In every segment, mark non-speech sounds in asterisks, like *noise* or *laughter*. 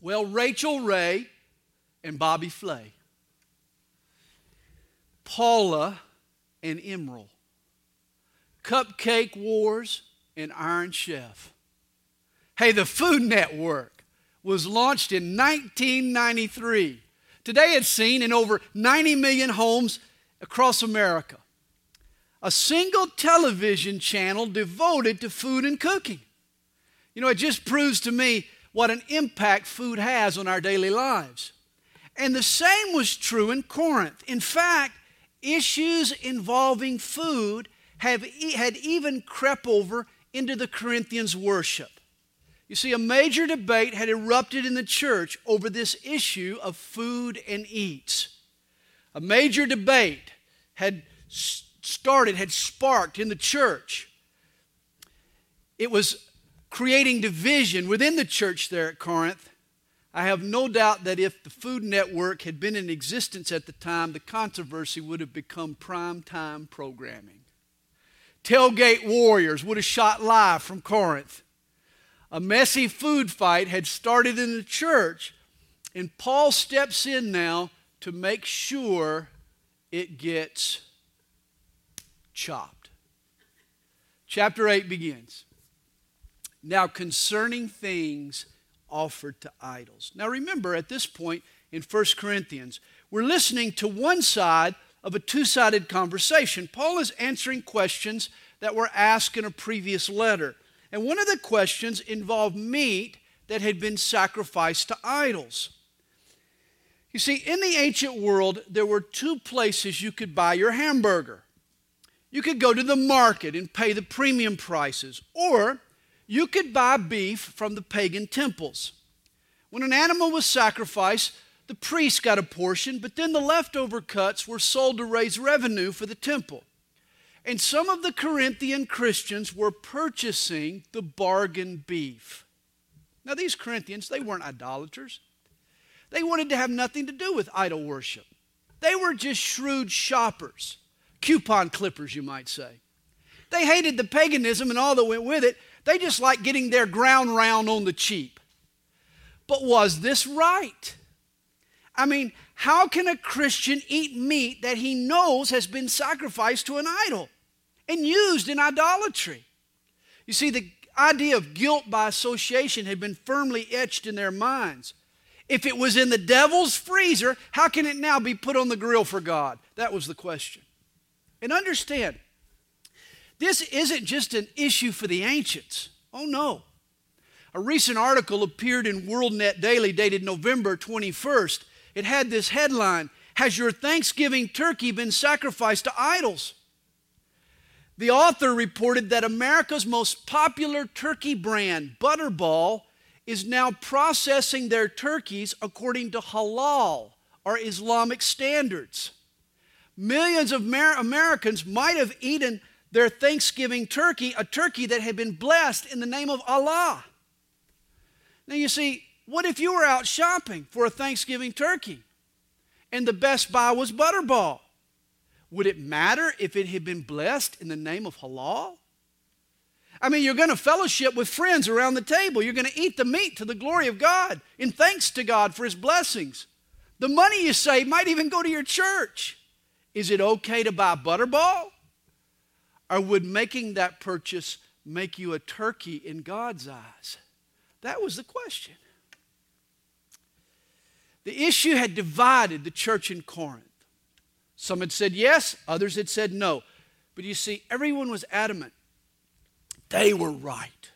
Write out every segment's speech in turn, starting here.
Well, Rachael Ray and Bobby Flay, Paula and Emeril, Cupcake Wars and Iron Chef. Hey, the Food Network was launched in 1993. Today it's seen in over 90 million homes across America. A single television channel devoted to food and cooking. You know, it just proves to me what an impact food has on our daily lives. And the same was true in Corinth. In fact, issues involving food have, had even crept over into the Corinthians' worship. You see, a major debate had erupted in the church over this issue of food and eats. A major debate had started, had sparked in the church. It was creating division within the church there at Corinth. I have no doubt that if the Food Network had been in existence at the time, the controversy would have become prime time programming. Tailgate warriors would have shot live from Corinth. A messy food fight had started in the church, and Paul steps in now to make sure it gets chopped. Chapter 8 begins. Now, concerning things offered to idols. Now, remember, at this point in 1 Corinthians, we're listening to one side of a two sided conversation. Paul is answering questions that were asked in a previous letter. And one of the questions involved meat that had been sacrificed to idols. You see, in the ancient world, there were two places you could buy your hamburger. You could go to the market and pay the premium prices, or you could buy beef from the pagan temples. When an animal was sacrificed, the priest got a portion, but then the leftover cuts were sold to raise revenue for the temple. And some of the Corinthian Christians were purchasing the bargain beef. Now, these Corinthians, they weren't idolaters. They wanted to have nothing to do with idol worship. They were just shrewd shoppers, coupon clippers, you might say. They hated the paganism and all that went with it, they just like getting their ground round on the cheap. But was this right? I mean, how can a Christian eat meat that he knows has been sacrificed to an idol and used in idolatry? You see, the idea of guilt by association had been firmly etched in their minds. If it was in the devil's freezer, how can it now be put on the grill for God? That was the question. And understand, this isn't just an issue for the ancients. Oh, no. A recent article appeared in WorldNet Daily dated November 21st. It had this headline Has your Thanksgiving turkey been sacrificed to idols? The author reported that America's most popular turkey brand, Butterball, is now processing their turkeys according to halal or Islamic standards. Millions of Amer- Americans might have eaten their Thanksgiving turkey, a turkey that had been blessed in the name of Allah. Now, you see, what if you were out shopping for a Thanksgiving turkey and the best buy was Butterball? Would it matter if it had been blessed in the name of halal? I mean, you're going to fellowship with friends around the table. You're going to eat the meat to the glory of God in thanks to God for His blessings. The money you save might even go to your church. Is it okay to buy Butterball? Or would making that purchase make you a turkey in God's eyes? That was the question. The issue had divided the church in Corinth. Some had said yes, others had said no. But you see, everyone was adamant. They were right.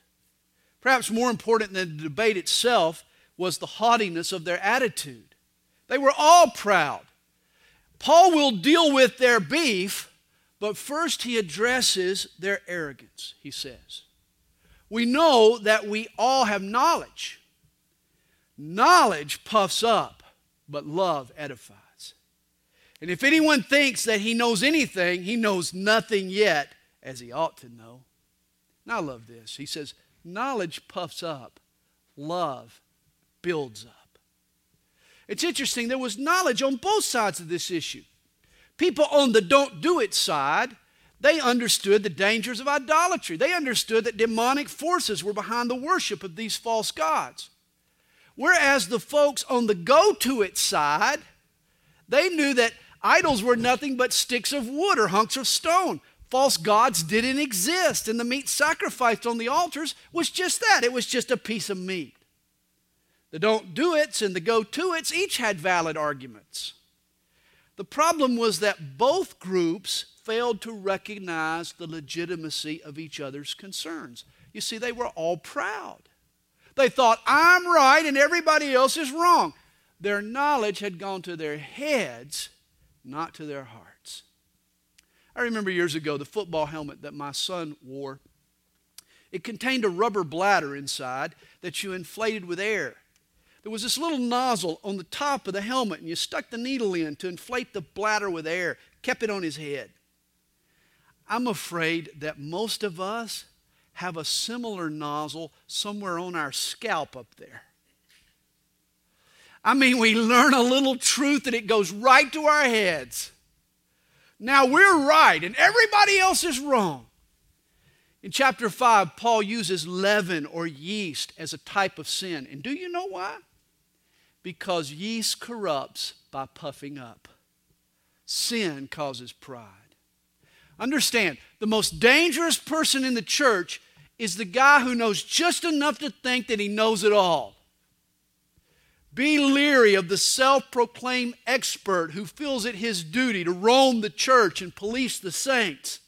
Perhaps more important than the debate itself was the haughtiness of their attitude. They were all proud. Paul will deal with their beef but first, he addresses their arrogance, he says. We know that we all have knowledge. Knowledge puffs up, but love edifies. And if anyone thinks that he knows anything, he knows nothing yet as he ought to know. Now, I love this. He says, Knowledge puffs up, love builds up. It's interesting, there was knowledge on both sides of this issue. People on the don't do it side, they understood the dangers of idolatry. They understood that demonic forces were behind the worship of these false gods. Whereas the folks on the go to it side, they knew that idols were nothing but sticks of wood or hunks of stone. False gods didn't exist, and the meat sacrificed on the altars was just that it was just a piece of meat. The don't do it's and the go to it's each had valid arguments. The problem was that both groups failed to recognize the legitimacy of each other's concerns. You see, they were all proud. They thought, I'm right and everybody else is wrong. Their knowledge had gone to their heads, not to their hearts. I remember years ago the football helmet that my son wore. It contained a rubber bladder inside that you inflated with air. There was this little nozzle on the top of the helmet, and you stuck the needle in to inflate the bladder with air, kept it on his head. I'm afraid that most of us have a similar nozzle somewhere on our scalp up there. I mean, we learn a little truth and it goes right to our heads. Now we're right and everybody else is wrong. In chapter 5, Paul uses leaven or yeast as a type of sin. And do you know why? Because yeast corrupts by puffing up, sin causes pride. Understand, the most dangerous person in the church is the guy who knows just enough to think that he knows it all. Be leery of the self proclaimed expert who feels it his duty to roam the church and police the saints.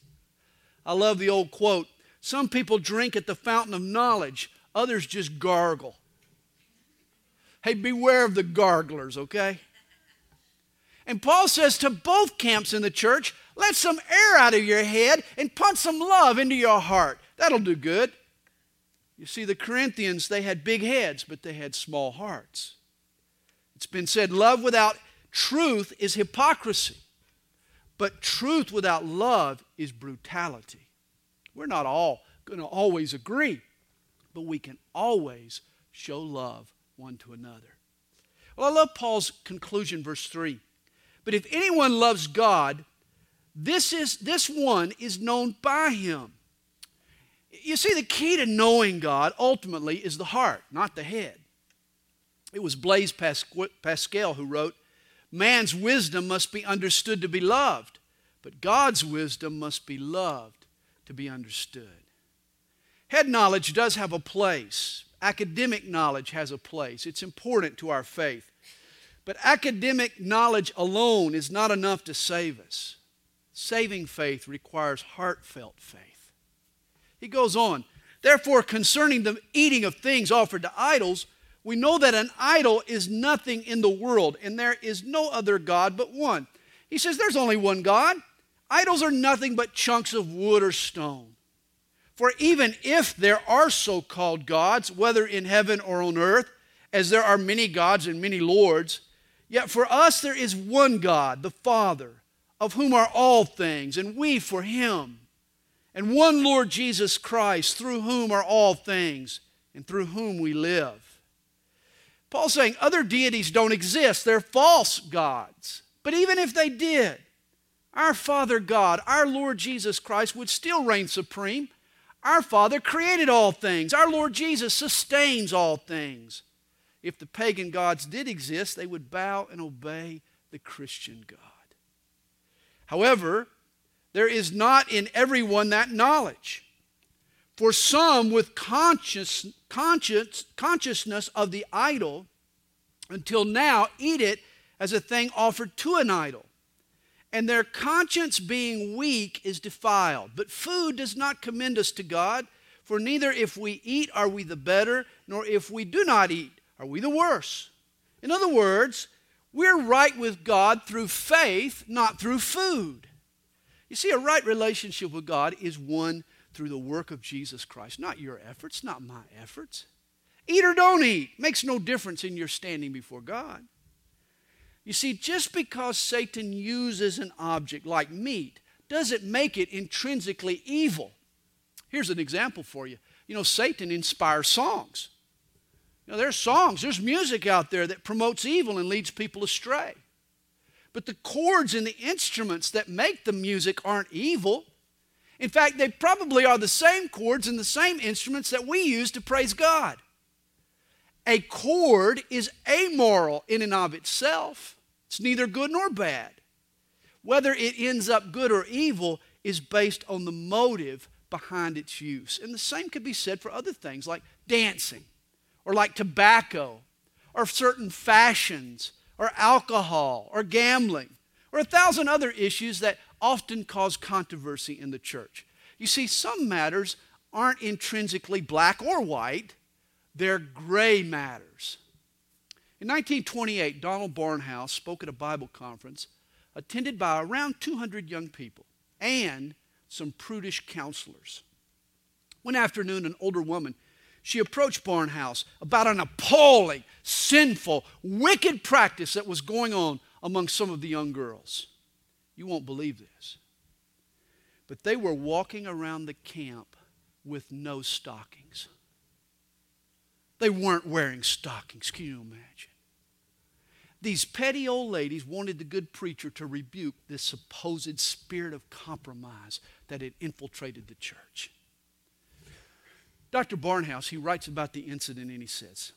I love the old quote Some people drink at the fountain of knowledge, others just gargle. Hey, beware of the garglers, okay? And Paul says to both camps in the church, let some air out of your head and punch some love into your heart. That'll do good. You see, the Corinthians, they had big heads, but they had small hearts. It's been said love without truth is hypocrisy, but truth without love is brutality. We're not all going to always agree, but we can always show love one to another. Well, I love Paul's conclusion, verse 3. But if anyone loves God, this, is, this one is known by him. You see, the key to knowing God ultimately is the heart, not the head. It was Blaise Pascal who wrote, Man's wisdom must be understood to be loved, but God's wisdom must be loved to be understood. Head knowledge does have a place. Academic knowledge has a place. It's important to our faith. But academic knowledge alone is not enough to save us. Saving faith requires heartfelt faith. He goes on, therefore, concerning the eating of things offered to idols, we know that an idol is nothing in the world, and there is no other God but one. He says there's only one God. Idols are nothing but chunks of wood or stone. For even if there are so called gods, whether in heaven or on earth, as there are many gods and many lords, yet for us there is one God, the Father of whom are all things, and we for him. And one Lord Jesus Christ, through whom are all things, and through whom we live. Paul's saying other deities don't exist, they're false gods. But even if they did, our Father God, our Lord Jesus Christ, would still reign supreme. Our Father created all things. Our Lord Jesus sustains all things. If the pagan gods did exist, they would bow and obey the Christian God. However, there is not in everyone that knowledge. For some with conscious, conscious, consciousness of the idol, until now eat it as a thing offered to an idol. And their conscience being weak is defiled. But food does not commend us to God, for neither if we eat are we the better, nor if we do not eat are we the worse. In other words, we're right with God through faith, not through food. You see, a right relationship with God is one through the work of Jesus Christ, not your efforts, not my efforts. Eat or don't eat makes no difference in your standing before God. You see, just because Satan uses an object like meat doesn't make it intrinsically evil. Here's an example for you. You know, Satan inspires songs. You know, there's songs, there's music out there that promotes evil and leads people astray. But the chords and the instruments that make the music aren't evil. In fact, they probably are the same chords and the same instruments that we use to praise God. A cord is amoral in and of itself. It's neither good nor bad. Whether it ends up good or evil is based on the motive behind its use. And the same could be said for other things like dancing, or like tobacco, or certain fashions, or alcohol, or gambling, or a thousand other issues that often cause controversy in the church. You see, some matters aren't intrinsically black or white, they're gray matters. In 1928, Donald Barnhouse spoke at a Bible conference attended by around 200 young people and some prudish counselors. One afternoon, an older woman she approached Barnhouse about an appalling, sinful, wicked practice that was going on among some of the young girls. You won't believe this. But they were walking around the camp with no stockings. They weren't wearing stockings. Can you imagine? These petty old ladies wanted the good preacher to rebuke this supposed spirit of compromise that had infiltrated the church. Dr. Barnhouse, he writes about the incident and he says,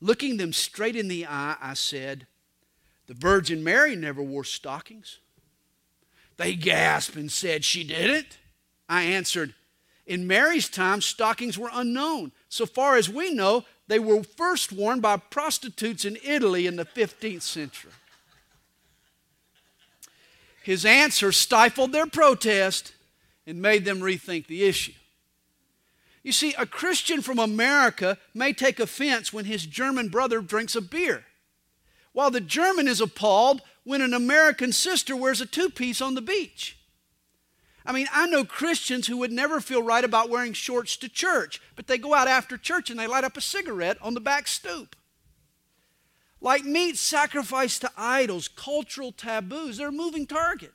Looking them straight in the eye, I said, The Virgin Mary never wore stockings. They gasped and said, She didn't. I answered, In Mary's time, stockings were unknown. So far as we know, they were first worn by prostitutes in Italy in the 15th century. His answer stifled their protest and made them rethink the issue. You see, a Christian from America may take offense when his German brother drinks a beer, while the German is appalled when an American sister wears a two piece on the beach. I mean, I know Christians who would never feel right about wearing shorts to church, but they go out after church and they light up a cigarette on the back stoop. Like meat sacrificed to idols, cultural taboos, they're a moving target.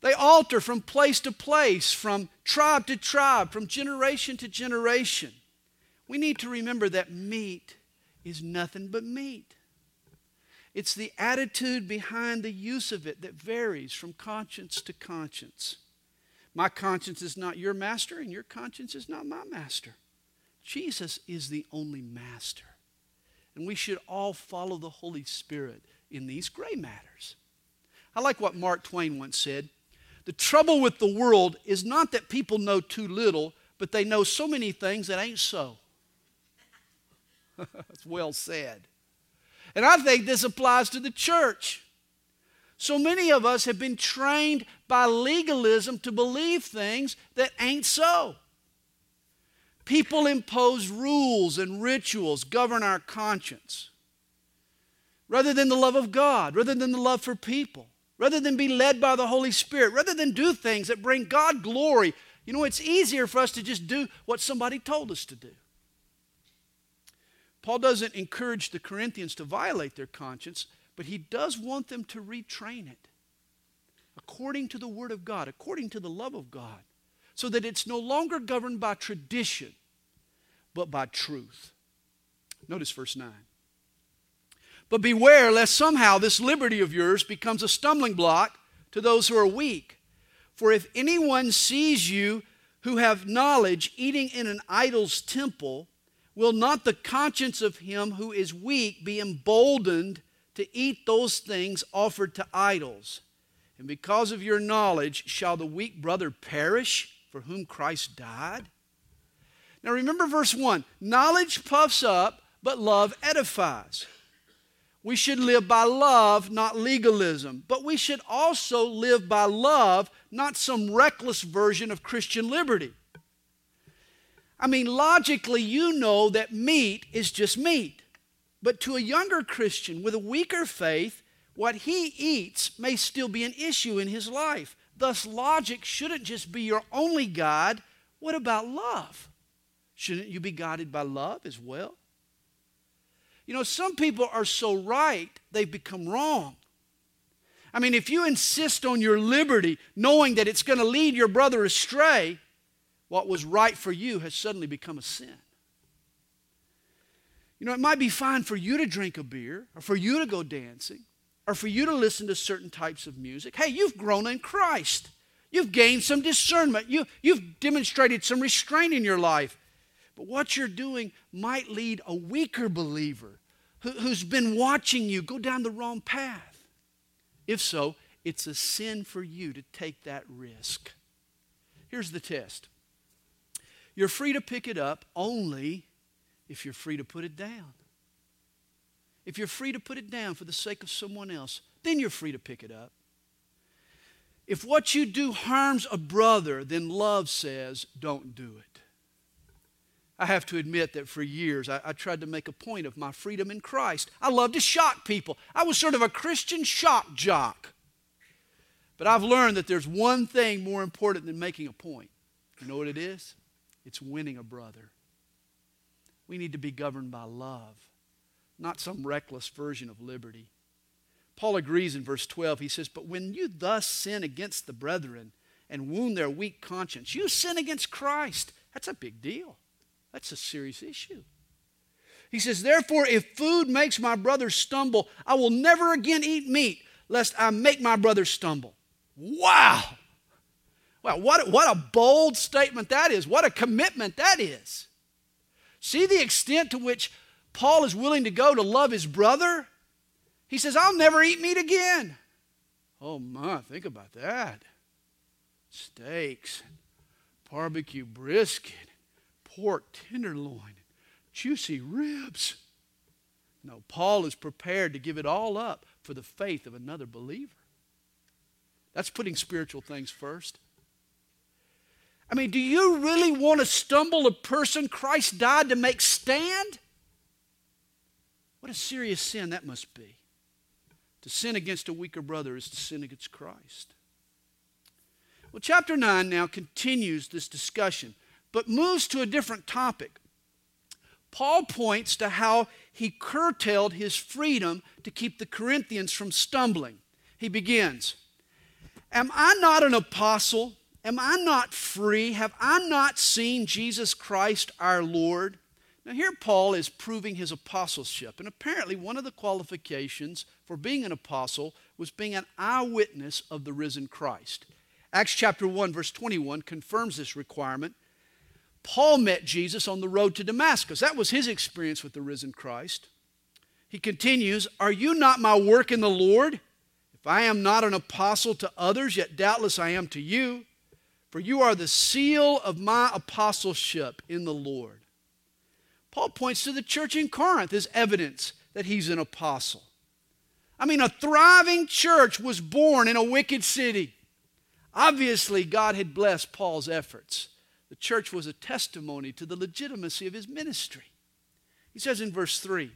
They alter from place to place, from tribe to tribe, from generation to generation. We need to remember that meat is nothing but meat. It's the attitude behind the use of it that varies from conscience to conscience. My conscience is not your master, and your conscience is not my master. Jesus is the only master. And we should all follow the Holy Spirit in these gray matters. I like what Mark Twain once said The trouble with the world is not that people know too little, but they know so many things that ain't so. *laughs* That's well said. And I think this applies to the church. So many of us have been trained by legalism to believe things that ain't so. People impose rules and rituals govern our conscience rather than the love of God, rather than the love for people, rather than be led by the Holy Spirit, rather than do things that bring God glory. You know, it's easier for us to just do what somebody told us to do. Paul doesn't encourage the Corinthians to violate their conscience, but he does want them to retrain it according to the Word of God, according to the love of God, so that it's no longer governed by tradition, but by truth. Notice verse 9. But beware lest somehow this liberty of yours becomes a stumbling block to those who are weak. For if anyone sees you who have knowledge eating in an idol's temple, will not the conscience of him who is weak be emboldened to eat those things offered to idols. And because of your knowledge, shall the weak brother perish for whom Christ died? Now remember verse 1 knowledge puffs up, but love edifies. We should live by love, not legalism. But we should also live by love, not some reckless version of Christian liberty. I mean, logically, you know that meat is just meat. But to a younger Christian with a weaker faith, what he eats may still be an issue in his life. Thus, logic shouldn't just be your only guide. What about love? Shouldn't you be guided by love as well? You know, some people are so right, they've become wrong. I mean, if you insist on your liberty, knowing that it's going to lead your brother astray, what was right for you has suddenly become a sin. You know, it might be fine for you to drink a beer or for you to go dancing or for you to listen to certain types of music. Hey, you've grown in Christ. You've gained some discernment. You, you've demonstrated some restraint in your life. But what you're doing might lead a weaker believer who, who's been watching you go down the wrong path. If so, it's a sin for you to take that risk. Here's the test you're free to pick it up only if you're free to put it down. If you're free to put it down for the sake of someone else, then you're free to pick it up. If what you do harms a brother, then love says, don't do it. I have to admit that for years I, I, tried to make a point of my freedom in Christ. I love to shock people. I was sort of a Christian shock jock. But I've learned that there's one thing more important than making a point. You know what it is? It's winning a brother. We need to be governed by love, not some reckless version of liberty. Paul agrees in verse 12. He says, But when you thus sin against the brethren and wound their weak conscience, you sin against Christ. That's a big deal. That's a serious issue. He says, Therefore, if food makes my brother stumble, I will never again eat meat, lest I make my brother stumble. Wow! Wow, what, what a bold statement that is. What a commitment that is. See the extent to which Paul is willing to go to love his brother? He says, I'll never eat meat again. Oh my, think about that. Steaks, barbecue brisket, pork tenderloin, juicy ribs. No, Paul is prepared to give it all up for the faith of another believer. That's putting spiritual things first. I mean, do you really want to stumble a person Christ died to make stand? What a serious sin that must be. To sin against a weaker brother is to sin against Christ. Well, chapter 9 now continues this discussion, but moves to a different topic. Paul points to how he curtailed his freedom to keep the Corinthians from stumbling. He begins Am I not an apostle? Am I not free? Have I not seen Jesus Christ our Lord? Now, here Paul is proving his apostleship, and apparently one of the qualifications for being an apostle was being an eyewitness of the risen Christ. Acts chapter 1, verse 21 confirms this requirement. Paul met Jesus on the road to Damascus. That was his experience with the risen Christ. He continues, Are you not my work in the Lord? If I am not an apostle to others, yet doubtless I am to you, for you are the seal of my apostleship in the Lord. Paul points to the church in Corinth as evidence that he's an apostle. I mean, a thriving church was born in a wicked city. Obviously, God had blessed Paul's efforts. The church was a testimony to the legitimacy of his ministry. He says in verse 3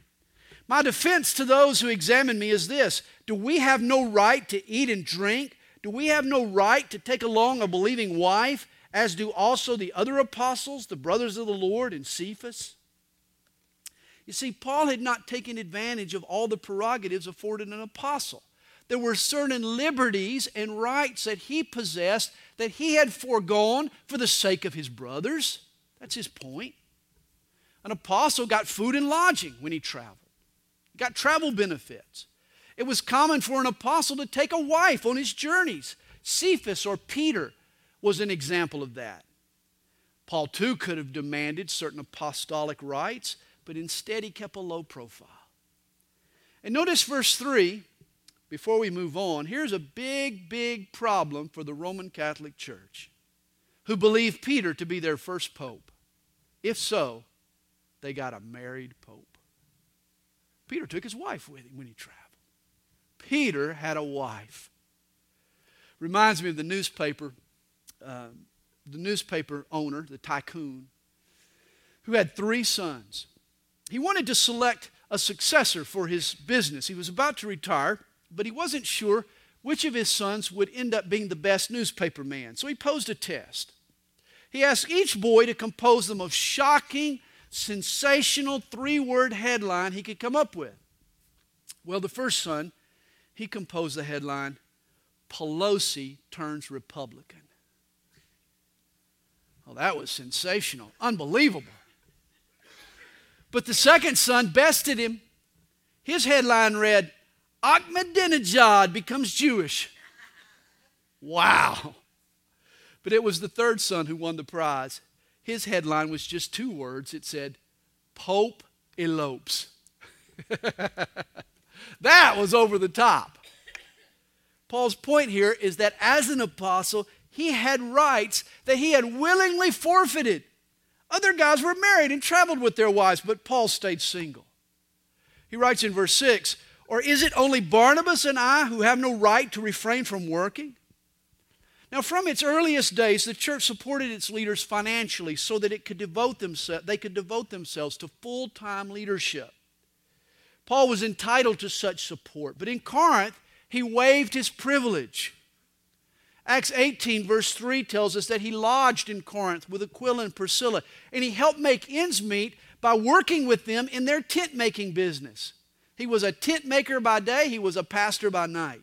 My defense to those who examine me is this Do we have no right to eat and drink? Do we have no right to take along a believing wife, as do also the other apostles, the brothers of the Lord, and Cephas? You see, Paul had not taken advantage of all the prerogatives afforded an apostle. There were certain liberties and rights that he possessed that he had foregone for the sake of his brothers. That's his point. An apostle got food and lodging when he traveled, he got travel benefits. It was common for an apostle to take a wife on his journeys. Cephas or Peter was an example of that. Paul, too, could have demanded certain apostolic rights but instead he kept a low profile. And notice verse 3, before we move on, here's a big, big problem for the Roman Catholic Church, who believe Peter to be their first pope. If so, they got a married pope. Peter took his wife with him when he traveled. Peter had a wife. Reminds me of the newspaper, uh, the newspaper owner, the tycoon, who had three sons. He wanted to select a successor for his business. He was about to retire, but he wasn't sure which of his sons would end up being the best newspaper man. So he posed a test. He asked each boy to compose the most shocking, sensational three word headline he could come up with. Well, the first son, he composed the headline Pelosi turns Republican. Well, that was sensational, unbelievable. But the second son bested him. His headline read, Ahmadinejad becomes Jewish. Wow. But it was the third son who won the prize. his headline was just two words. It said, Pope elopes. *laughs* that was over the top. Paul's point here is that as an apostle, he had rights that he had willingly forfeited. Other guys were married and traveled with their wives, but Paul stayed single. He writes in verse 6 Or is it only Barnabas and I who have no right to refrain from working? Now, from its earliest days, the church supported its leaders financially so that it could devote themselves, they could devote themselves to full time leadership. Paul was entitled to such support, but in Corinth, he waived his privilege. Acts 18, verse 3 tells us that he lodged in Corinth with Aquila and Priscilla, and he helped make ends meet by working with them in their tent making business. He was a tent maker by day, he was a pastor by night.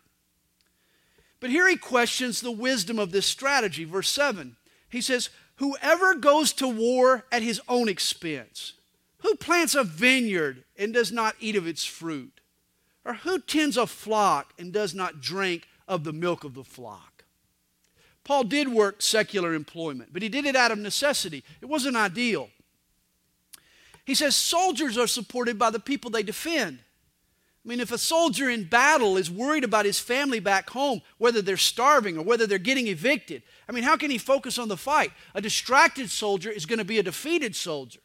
But here he questions the wisdom of this strategy. Verse 7, he says, Whoever goes to war at his own expense, who plants a vineyard and does not eat of its fruit? Or who tends a flock and does not drink of the milk of the flock? Paul did work secular employment, but he did it out of necessity. It wasn't ideal. He says soldiers are supported by the people they defend. I mean, if a soldier in battle is worried about his family back home, whether they're starving or whether they're getting evicted, I mean, how can he focus on the fight? A distracted soldier is going to be a defeated soldier.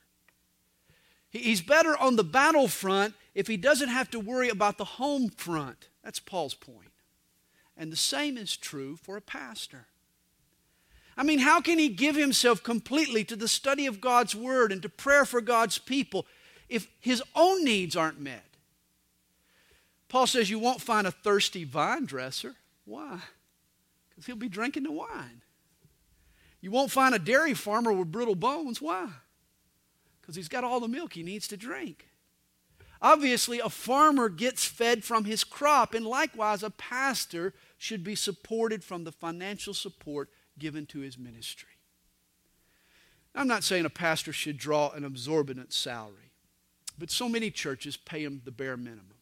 He's better on the battlefront if he doesn't have to worry about the home front. That's Paul's point. And the same is true for a pastor. I mean, how can he give himself completely to the study of God's Word and to prayer for God's people if his own needs aren't met? Paul says you won't find a thirsty vine dresser. Why? Because he'll be drinking the wine. You won't find a dairy farmer with brittle bones. Why? Because he's got all the milk he needs to drink. Obviously, a farmer gets fed from his crop, and likewise, a pastor should be supported from the financial support given to his ministry. I'm not saying a pastor should draw an exorbitant salary, but so many churches pay him the bare minimum.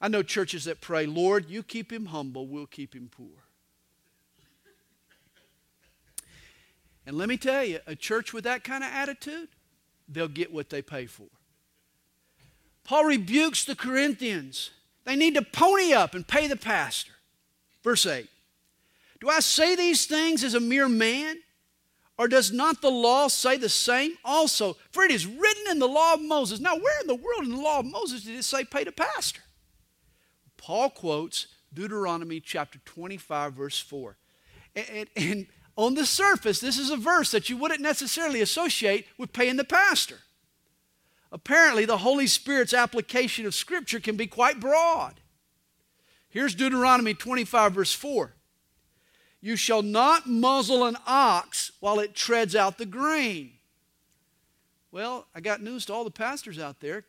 I know churches that pray, Lord, you keep him humble, we'll keep him poor. And let me tell you, a church with that kind of attitude, they'll get what they pay for. Paul rebukes the Corinthians. They need to pony up and pay the pastor. Verse 8 do I say these things as a mere man? Or does not the law say the same also? For it is written in the law of Moses. Now, where in the world in the law of Moses did it say pay the pastor? Paul quotes Deuteronomy chapter 25, verse 4. And, and, and on the surface, this is a verse that you wouldn't necessarily associate with paying the pastor. Apparently, the Holy Spirit's application of Scripture can be quite broad. Here's Deuteronomy 25, verse 4. You shall not muzzle an ox while it treads out the grain. Well, I got news to all the pastors out there.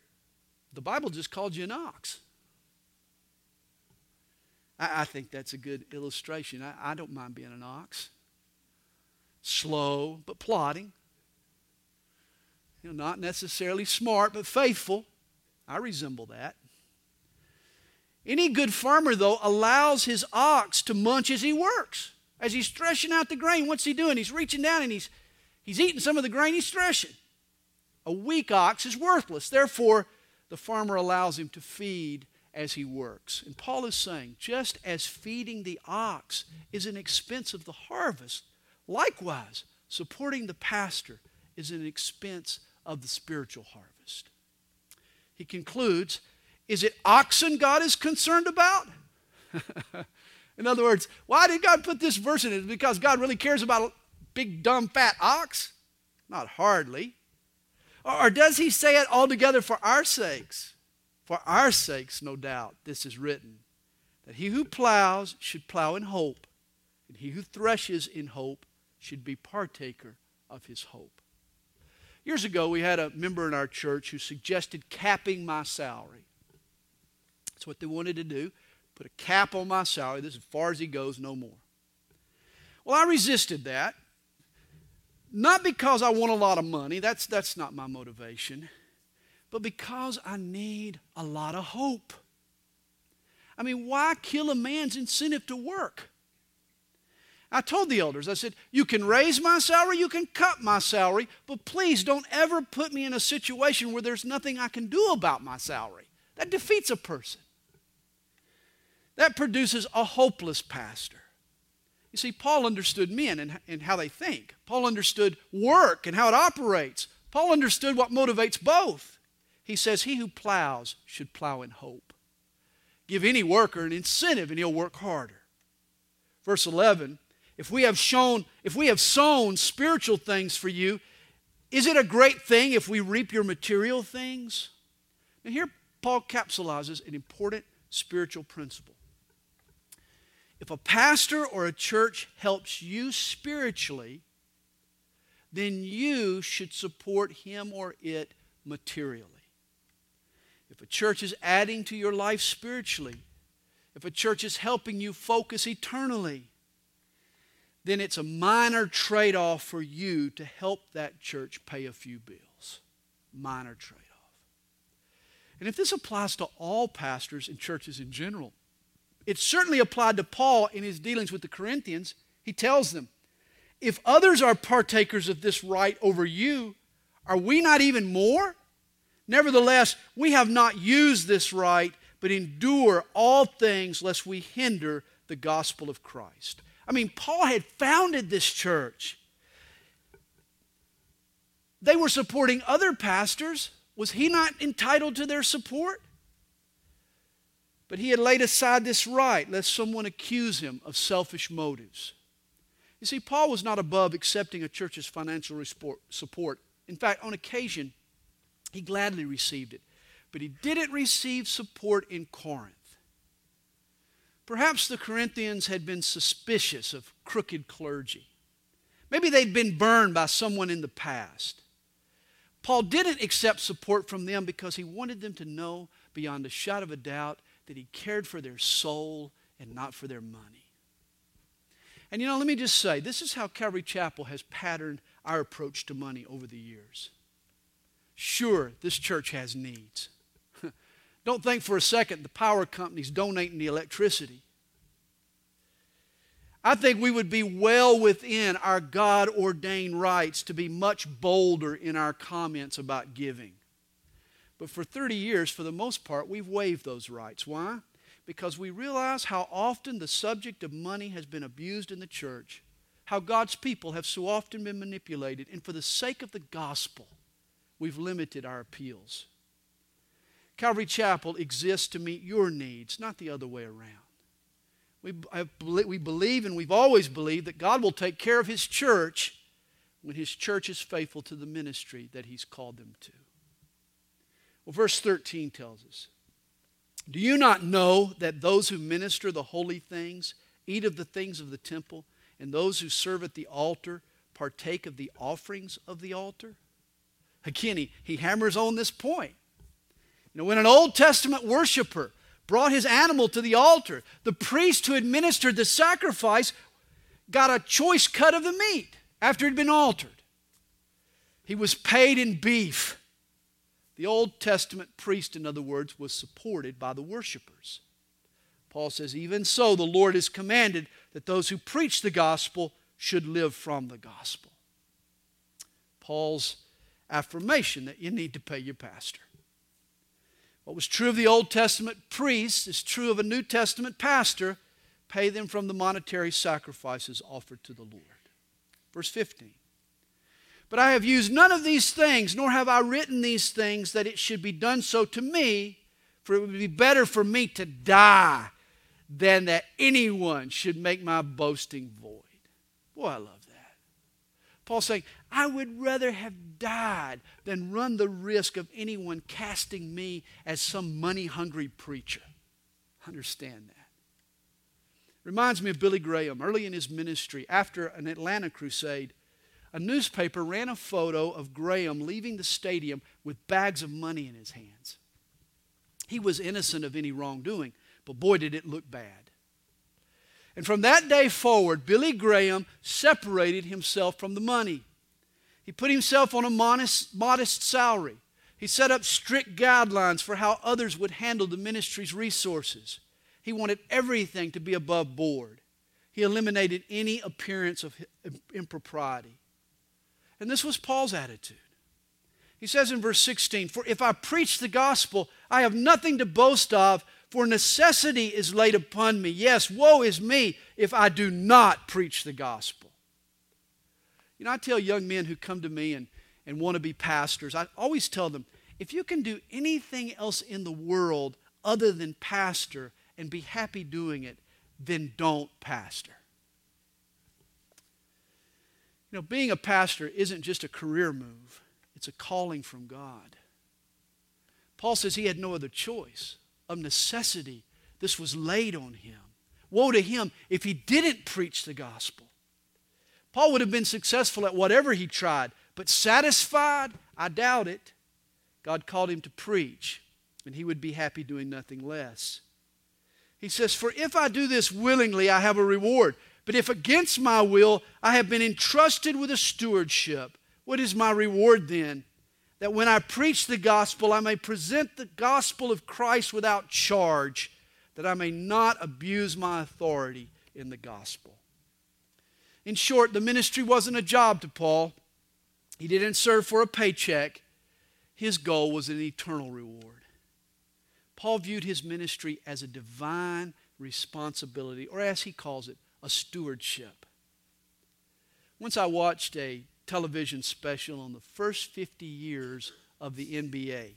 The Bible just called you an ox. I, I think that's a good illustration. I, I don't mind being an ox. Slow, but plodding. You know, not necessarily smart, but faithful. I resemble that. Any good farmer, though, allows his ox to munch as he works. As he's threshing out the grain, what's he doing? He's reaching down and he's, he's eating some of the grain he's threshing. A weak ox is worthless. Therefore, the farmer allows him to feed as he works. And Paul is saying, just as feeding the ox is an expense of the harvest, likewise, supporting the pastor is an expense of the spiritual harvest. He concludes, is it oxen God is concerned about? *laughs* In other words, why did God put this verse in it? Because God really cares about a big, dumb, fat ox? Not hardly. Or does he say it altogether for our sakes? For our sakes, no doubt, this is written that he who plows should plow in hope, and he who threshes in hope should be partaker of his hope. Years ago, we had a member in our church who suggested capping my salary. That's what they wanted to do put a cap on my salary. This is as far as he goes, no more. Well, I resisted that. Not because I want a lot of money, that's, that's not my motivation, but because I need a lot of hope. I mean, why kill a man's incentive to work? I told the elders, I said, you can raise my salary, you can cut my salary, but please don't ever put me in a situation where there's nothing I can do about my salary. That defeats a person. That produces a hopeless pastor. You see, Paul understood men and, and how they think. Paul understood work and how it operates. Paul understood what motivates both. He says, He who plows should plow in hope. Give any worker an incentive and he'll work harder. Verse 11 if we have shown, if we have sown spiritual things for you, is it a great thing if we reap your material things? And here Paul capsulizes an important spiritual principle. If a pastor or a church helps you spiritually, then you should support him or it materially. If a church is adding to your life spiritually, if a church is helping you focus eternally, then it's a minor trade off for you to help that church pay a few bills. Minor trade off. And if this applies to all pastors and churches in general, it certainly applied to Paul in his dealings with the Corinthians. He tells them, if others are partakers of this right over you, are we not even more? Nevertheless, we have not used this right, but endure all things lest we hinder the gospel of Christ. I mean, Paul had founded this church. They were supporting other pastors. Was he not entitled to their support? But he had laid aside this right lest someone accuse him of selfish motives. You see, Paul was not above accepting a church's financial support. In fact, on occasion, he gladly received it. But he didn't receive support in Corinth. Perhaps the Corinthians had been suspicious of crooked clergy. Maybe they'd been burned by someone in the past. Paul didn't accept support from them because he wanted them to know beyond a shadow of a doubt that he cared for their soul and not for their money. And you know, let me just say this is how Calvary Chapel has patterned our approach to money over the years. Sure, this church has needs. Don't think for a second the power companies donating the electricity. I think we would be well within our God ordained rights to be much bolder in our comments about giving. But for 30 years, for the most part, we've waived those rights. Why? Because we realize how often the subject of money has been abused in the church, how God's people have so often been manipulated, and for the sake of the gospel, we've limited our appeals. Calvary Chapel exists to meet your needs, not the other way around. We, we believe and we've always believed that God will take care of His church when His church is faithful to the ministry that He's called them to. Well, verse 13 tells us Do you not know that those who minister the holy things eat of the things of the temple, and those who serve at the altar partake of the offerings of the altar? Again, he, he hammers on this point. Know, when an Old Testament worshiper brought his animal to the altar, the priest who administered the sacrifice got a choice cut of the meat after it had been altered. He was paid in beef. The Old Testament priest, in other words, was supported by the worshipers. Paul says, Even so, the Lord has commanded that those who preach the gospel should live from the gospel. Paul's affirmation that you need to pay your pastor. What was true of the Old Testament priests is true of a New Testament pastor. Pay them from the monetary sacrifices offered to the Lord. Verse 15. But I have used none of these things, nor have I written these things that it should be done so to me, for it would be better for me to die than that anyone should make my boasting void. Boy, I love. Paul's saying, I would rather have died than run the risk of anyone casting me as some money hungry preacher. Understand that. Reminds me of Billy Graham early in his ministry after an Atlanta crusade. A newspaper ran a photo of Graham leaving the stadium with bags of money in his hands. He was innocent of any wrongdoing, but boy, did it look bad. And from that day forward, Billy Graham separated himself from the money. He put himself on a modest, modest salary. He set up strict guidelines for how others would handle the ministry's resources. He wanted everything to be above board. He eliminated any appearance of impropriety. And this was Paul's attitude. He says in verse 16, For if I preach the gospel, I have nothing to boast of, for necessity is laid upon me. Yes, woe is me if I do not preach the gospel. You know, I tell young men who come to me and, and want to be pastors, I always tell them, if you can do anything else in the world other than pastor and be happy doing it, then don't pastor. You know, being a pastor isn't just a career move, it's a calling from God. Paul says he had no other choice. Of necessity, this was laid on him. Woe to him if he didn't preach the gospel. Paul would have been successful at whatever he tried, but satisfied? I doubt it. God called him to preach, and he would be happy doing nothing less. He says, For if I do this willingly, I have a reward. But if against my will I have been entrusted with a stewardship, what is my reward then? That when I preach the gospel, I may present the gospel of Christ without charge, that I may not abuse my authority in the gospel. In short, the ministry wasn't a job to Paul. He didn't serve for a paycheck. His goal was an eternal reward. Paul viewed his ministry as a divine responsibility, or as he calls it, a stewardship. Once I watched a television special on the first 50 years of the NBA.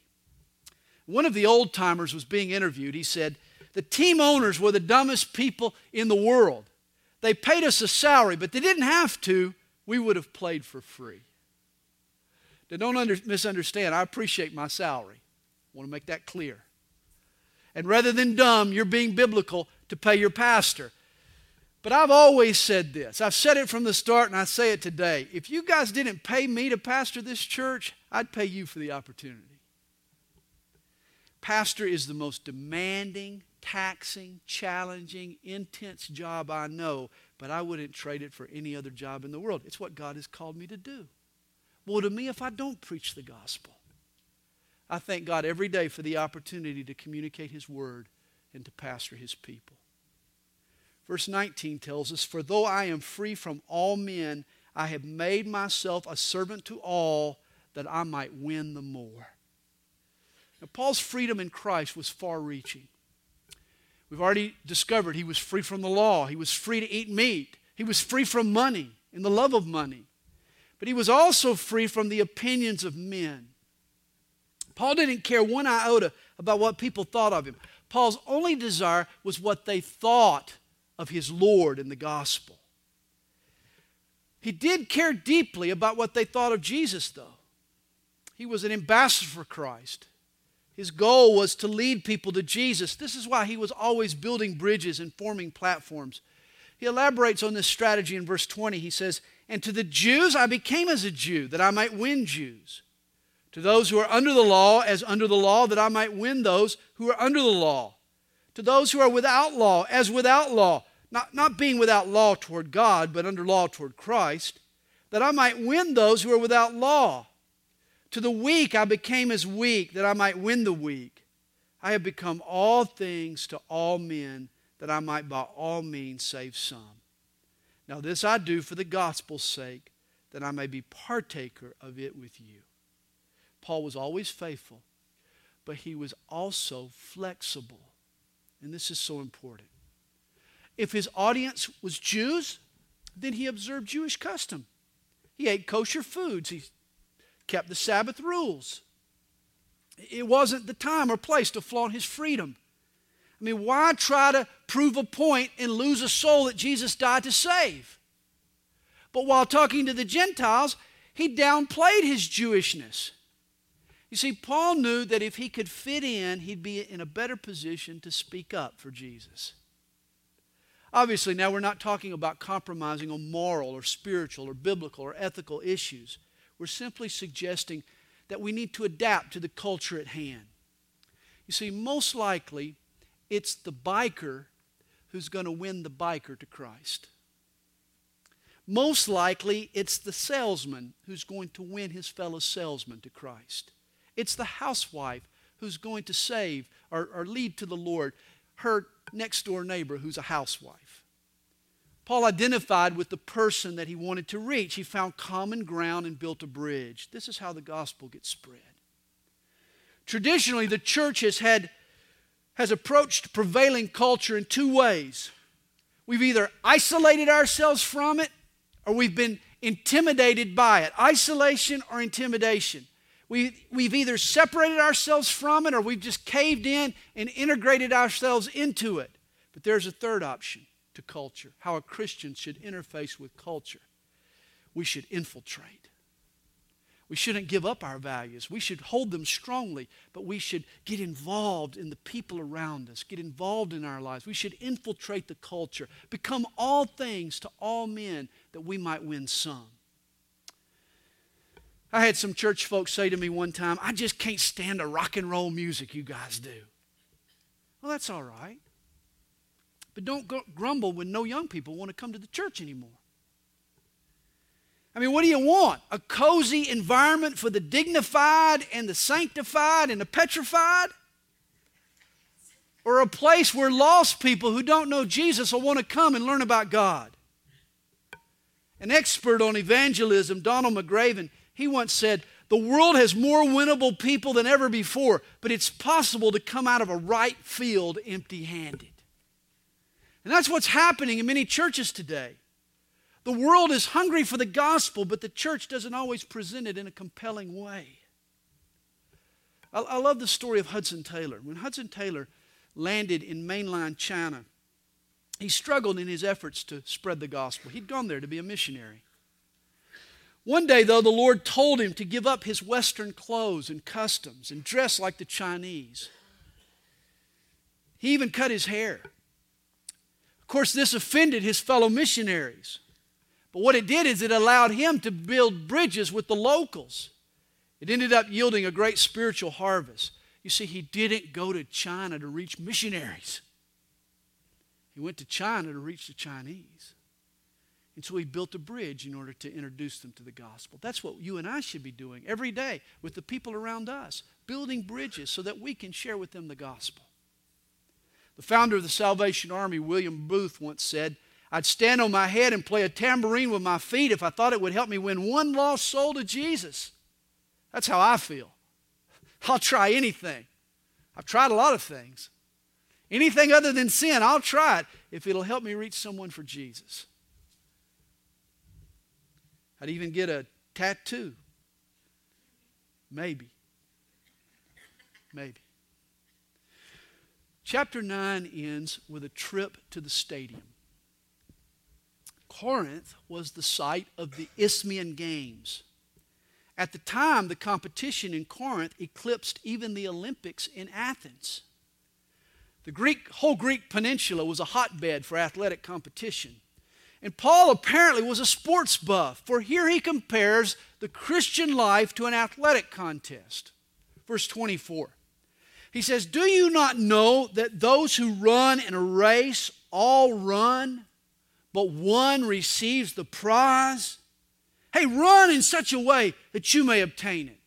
One of the old timers was being interviewed. He said, The team owners were the dumbest people in the world. They paid us a salary, but they didn't have to. We would have played for free. Now, don't under, misunderstand. I appreciate my salary. I want to make that clear. And rather than dumb, you're being biblical to pay your pastor. But I've always said this. I've said it from the start and I say it today. If you guys didn't pay me to pastor this church, I'd pay you for the opportunity. Pastor is the most demanding, taxing, challenging, intense job I know, but I wouldn't trade it for any other job in the world. It's what God has called me to do. Well, to me if I don't preach the gospel. I thank God every day for the opportunity to communicate His word and to pastor His people. Verse 19 tells us, For though I am free from all men, I have made myself a servant to all that I might win the more. Now, Paul's freedom in Christ was far reaching. We've already discovered he was free from the law, he was free to eat meat, he was free from money and the love of money. But he was also free from the opinions of men. Paul didn't care one iota about what people thought of him. Paul's only desire was what they thought of his Lord in the gospel. He did care deeply about what they thought of Jesus, though. He was an ambassador for Christ. His goal was to lead people to Jesus. This is why he was always building bridges and forming platforms. He elaborates on this strategy in verse 20. He says, And to the Jews I became as a Jew, that I might win Jews. To those who are under the law, as under the law, that I might win those who are under the law. To those who are without law, as without law, not, not being without law toward God, but under law toward Christ, that I might win those who are without law. To the weak I became as weak, that I might win the weak. I have become all things to all men, that I might by all means save some. Now, this I do for the gospel's sake, that I may be partaker of it with you. Paul was always faithful, but he was also flexible. And this is so important. If his audience was Jews, then he observed Jewish custom. He ate kosher foods, he kept the Sabbath rules. It wasn't the time or place to flaunt his freedom. I mean, why try to prove a point and lose a soul that Jesus died to save? But while talking to the Gentiles, he downplayed his Jewishness. You see, Paul knew that if he could fit in, he'd be in a better position to speak up for Jesus. Obviously, now we're not talking about compromising on moral or spiritual or biblical or ethical issues. We're simply suggesting that we need to adapt to the culture at hand. You see, most likely, it's the biker who's going to win the biker to Christ. Most likely, it's the salesman who's going to win his fellow salesman to Christ. It's the housewife who's going to save or, or lead to the Lord her next door neighbor who's a housewife. Paul identified with the person that he wanted to reach. He found common ground and built a bridge. This is how the gospel gets spread. Traditionally, the church has had has approached prevailing culture in two ways. We've either isolated ourselves from it or we've been intimidated by it. Isolation or intimidation. We, we've either separated ourselves from it or we've just caved in and integrated ourselves into it. But there's a third option to culture how a Christian should interface with culture. We should infiltrate. We shouldn't give up our values. We should hold them strongly, but we should get involved in the people around us, get involved in our lives. We should infiltrate the culture, become all things to all men that we might win some. I had some church folks say to me one time, I just can't stand the rock and roll music you guys do. Well, that's all right. But don't grumble when no young people want to come to the church anymore. I mean, what do you want? A cozy environment for the dignified and the sanctified and the petrified? Or a place where lost people who don't know Jesus will want to come and learn about God? An expert on evangelism, Donald McGavran, he once said, The world has more winnable people than ever before, but it's possible to come out of a right field empty handed. And that's what's happening in many churches today. The world is hungry for the gospel, but the church doesn't always present it in a compelling way. I, I love the story of Hudson Taylor. When Hudson Taylor landed in mainland China, he struggled in his efforts to spread the gospel. He'd gone there to be a missionary. One day, though, the Lord told him to give up his Western clothes and customs and dress like the Chinese. He even cut his hair. Of course, this offended his fellow missionaries. But what it did is it allowed him to build bridges with the locals. It ended up yielding a great spiritual harvest. You see, he didn't go to China to reach missionaries, he went to China to reach the Chinese. And so he built a bridge in order to introduce them to the gospel. That's what you and I should be doing every day with the people around us, building bridges so that we can share with them the gospel. The founder of the Salvation Army, William Booth, once said, I'd stand on my head and play a tambourine with my feet if I thought it would help me win one lost soul to Jesus. That's how I feel. *laughs* I'll try anything. I've tried a lot of things. Anything other than sin, I'll try it if it'll help me reach someone for Jesus. I'd even get a tattoo. Maybe. Maybe. Chapter 9 ends with a trip to the stadium. Corinth was the site of the Isthmian Games. At the time, the competition in Corinth eclipsed even the Olympics in Athens. The Greek, whole Greek peninsula was a hotbed for athletic competition. And Paul apparently was a sports buff, for here he compares the Christian life to an athletic contest. Verse 24. He says, Do you not know that those who run in a race all run, but one receives the prize. Hey, run in such a way that you may obtain it.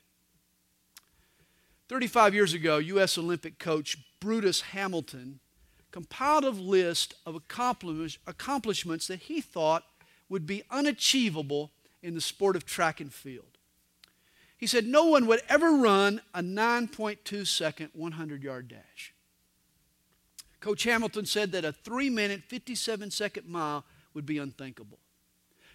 35 years ago, U.S. Olympic coach Brutus Hamilton compiled a list of accomplishments that he thought would be unachievable in the sport of track and field. He said no one would ever run a 9.2 second 100 yard dash. Coach Hamilton said that a 3 minute, 57 second mile would be unthinkable.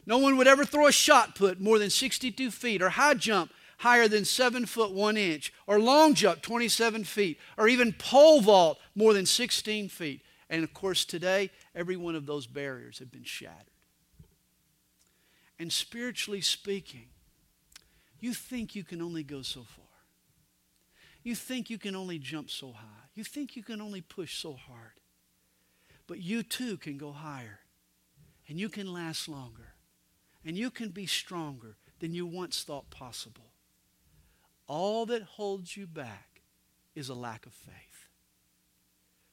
No one would ever throw a shot put more than 62 feet or high jump higher than 7 foot 1 inch or long jump 27 feet or even pole vault more than 16 feet. And of course, today, every one of those barriers have been shattered. And spiritually speaking, you think you can only go so far. You think you can only jump so high. You think you can only push so hard. But you too can go higher and you can last longer and you can be stronger than you once thought possible. All that holds you back is a lack of faith.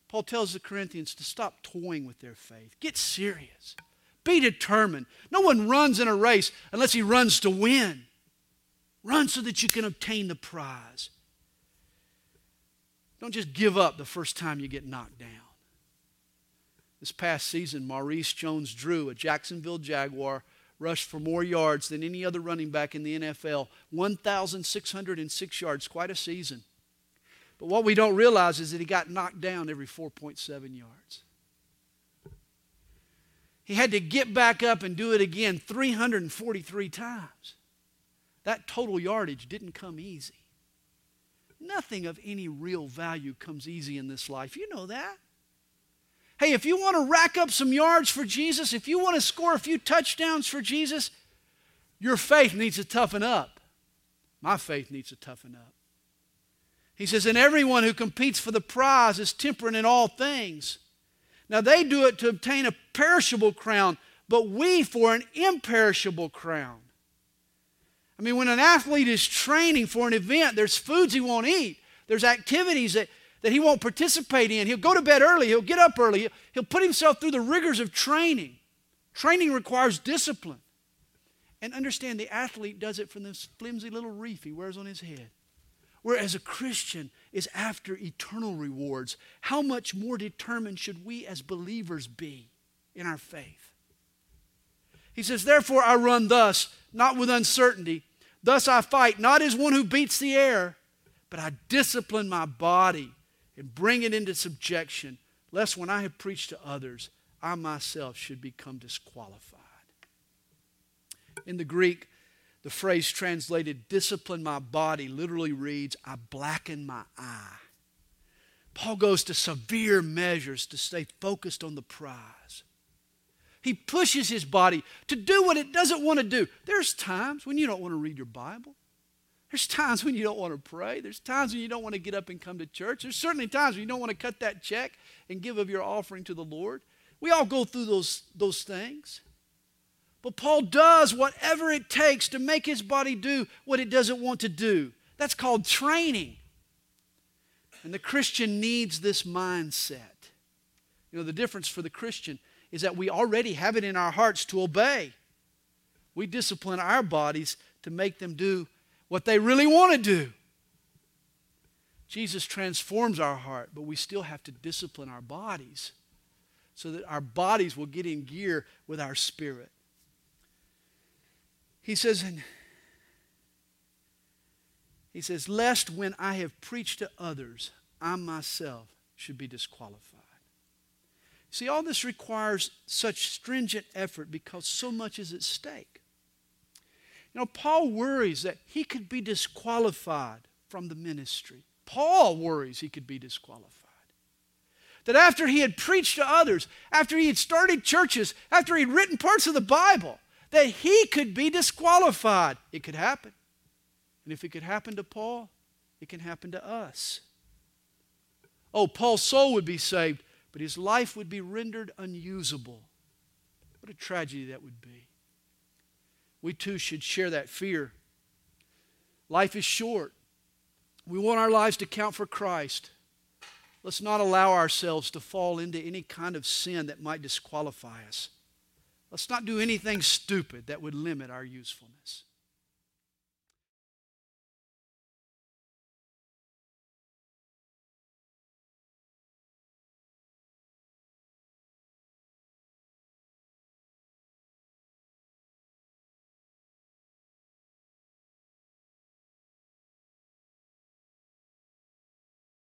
Paul tells the Corinthians to stop toying with their faith. Get serious. Be determined. No one runs in a race unless he runs to win. Run so that you can obtain the prize. Don't just give up the first time you get knocked down. This past season, Maurice Jones Drew, a Jacksonville Jaguar, rushed for more yards than any other running back in the NFL 1,606 yards, quite a season. But what we don't realize is that he got knocked down every 4.7 yards. He had to get back up and do it again 343 times. That total yardage didn't come easy. Nothing of any real value comes easy in this life. You know that. Hey, if you want to rack up some yards for Jesus, if you want to score a few touchdowns for Jesus, your faith needs to toughen up. My faith needs to toughen up. He says, And everyone who competes for the prize is temperate in all things. Now, they do it to obtain a perishable crown, but we for an imperishable crown. I mean, when an athlete is training for an event, there's foods he won't eat, there's activities that that he won't participate in. He'll go to bed early, he'll get up early, he'll put himself through the rigors of training. Training requires discipline. And understand the athlete does it from this flimsy little wreath he wears on his head. Whereas a Christian is after eternal rewards, how much more determined should we as believers be in our faith? He says, Therefore I run thus, not with uncertainty. Thus I fight, not as one who beats the air, but I discipline my body and bring it into subjection, lest when I have preached to others, I myself should become disqualified. In the Greek, the phrase translated discipline my body literally reads, I blacken my eye. Paul goes to severe measures to stay focused on the prize. He pushes his body to do what it doesn't want to do. There's times when you don't want to read your Bible. There's times when you don't want to pray. There's times when you don't want to get up and come to church. There's certainly times when you don't want to cut that check and give of your offering to the Lord. We all go through those, those things. But Paul does whatever it takes to make his body do what it doesn't want to do. That's called training. And the Christian needs this mindset. You know, the difference for the Christian is that we already have it in our hearts to obey. We discipline our bodies to make them do what they really want to do. Jesus transforms our heart, but we still have to discipline our bodies so that our bodies will get in gear with our spirit. He says, he says, lest when I have preached to others, I myself should be disqualified. See, all this requires such stringent effort because so much is at stake. You know, Paul worries that he could be disqualified from the ministry. Paul worries he could be disqualified. That after he had preached to others, after he had started churches, after he'd written parts of the Bible, that he could be disqualified. It could happen. And if it could happen to Paul, it can happen to us. Oh, Paul's soul would be saved, but his life would be rendered unusable. What a tragedy that would be we too should share that fear. Life is short. We want our lives to count for Christ. Let's not allow ourselves to fall into any kind of sin that might disqualify us. Let's not do anything stupid that would limit our usefulness.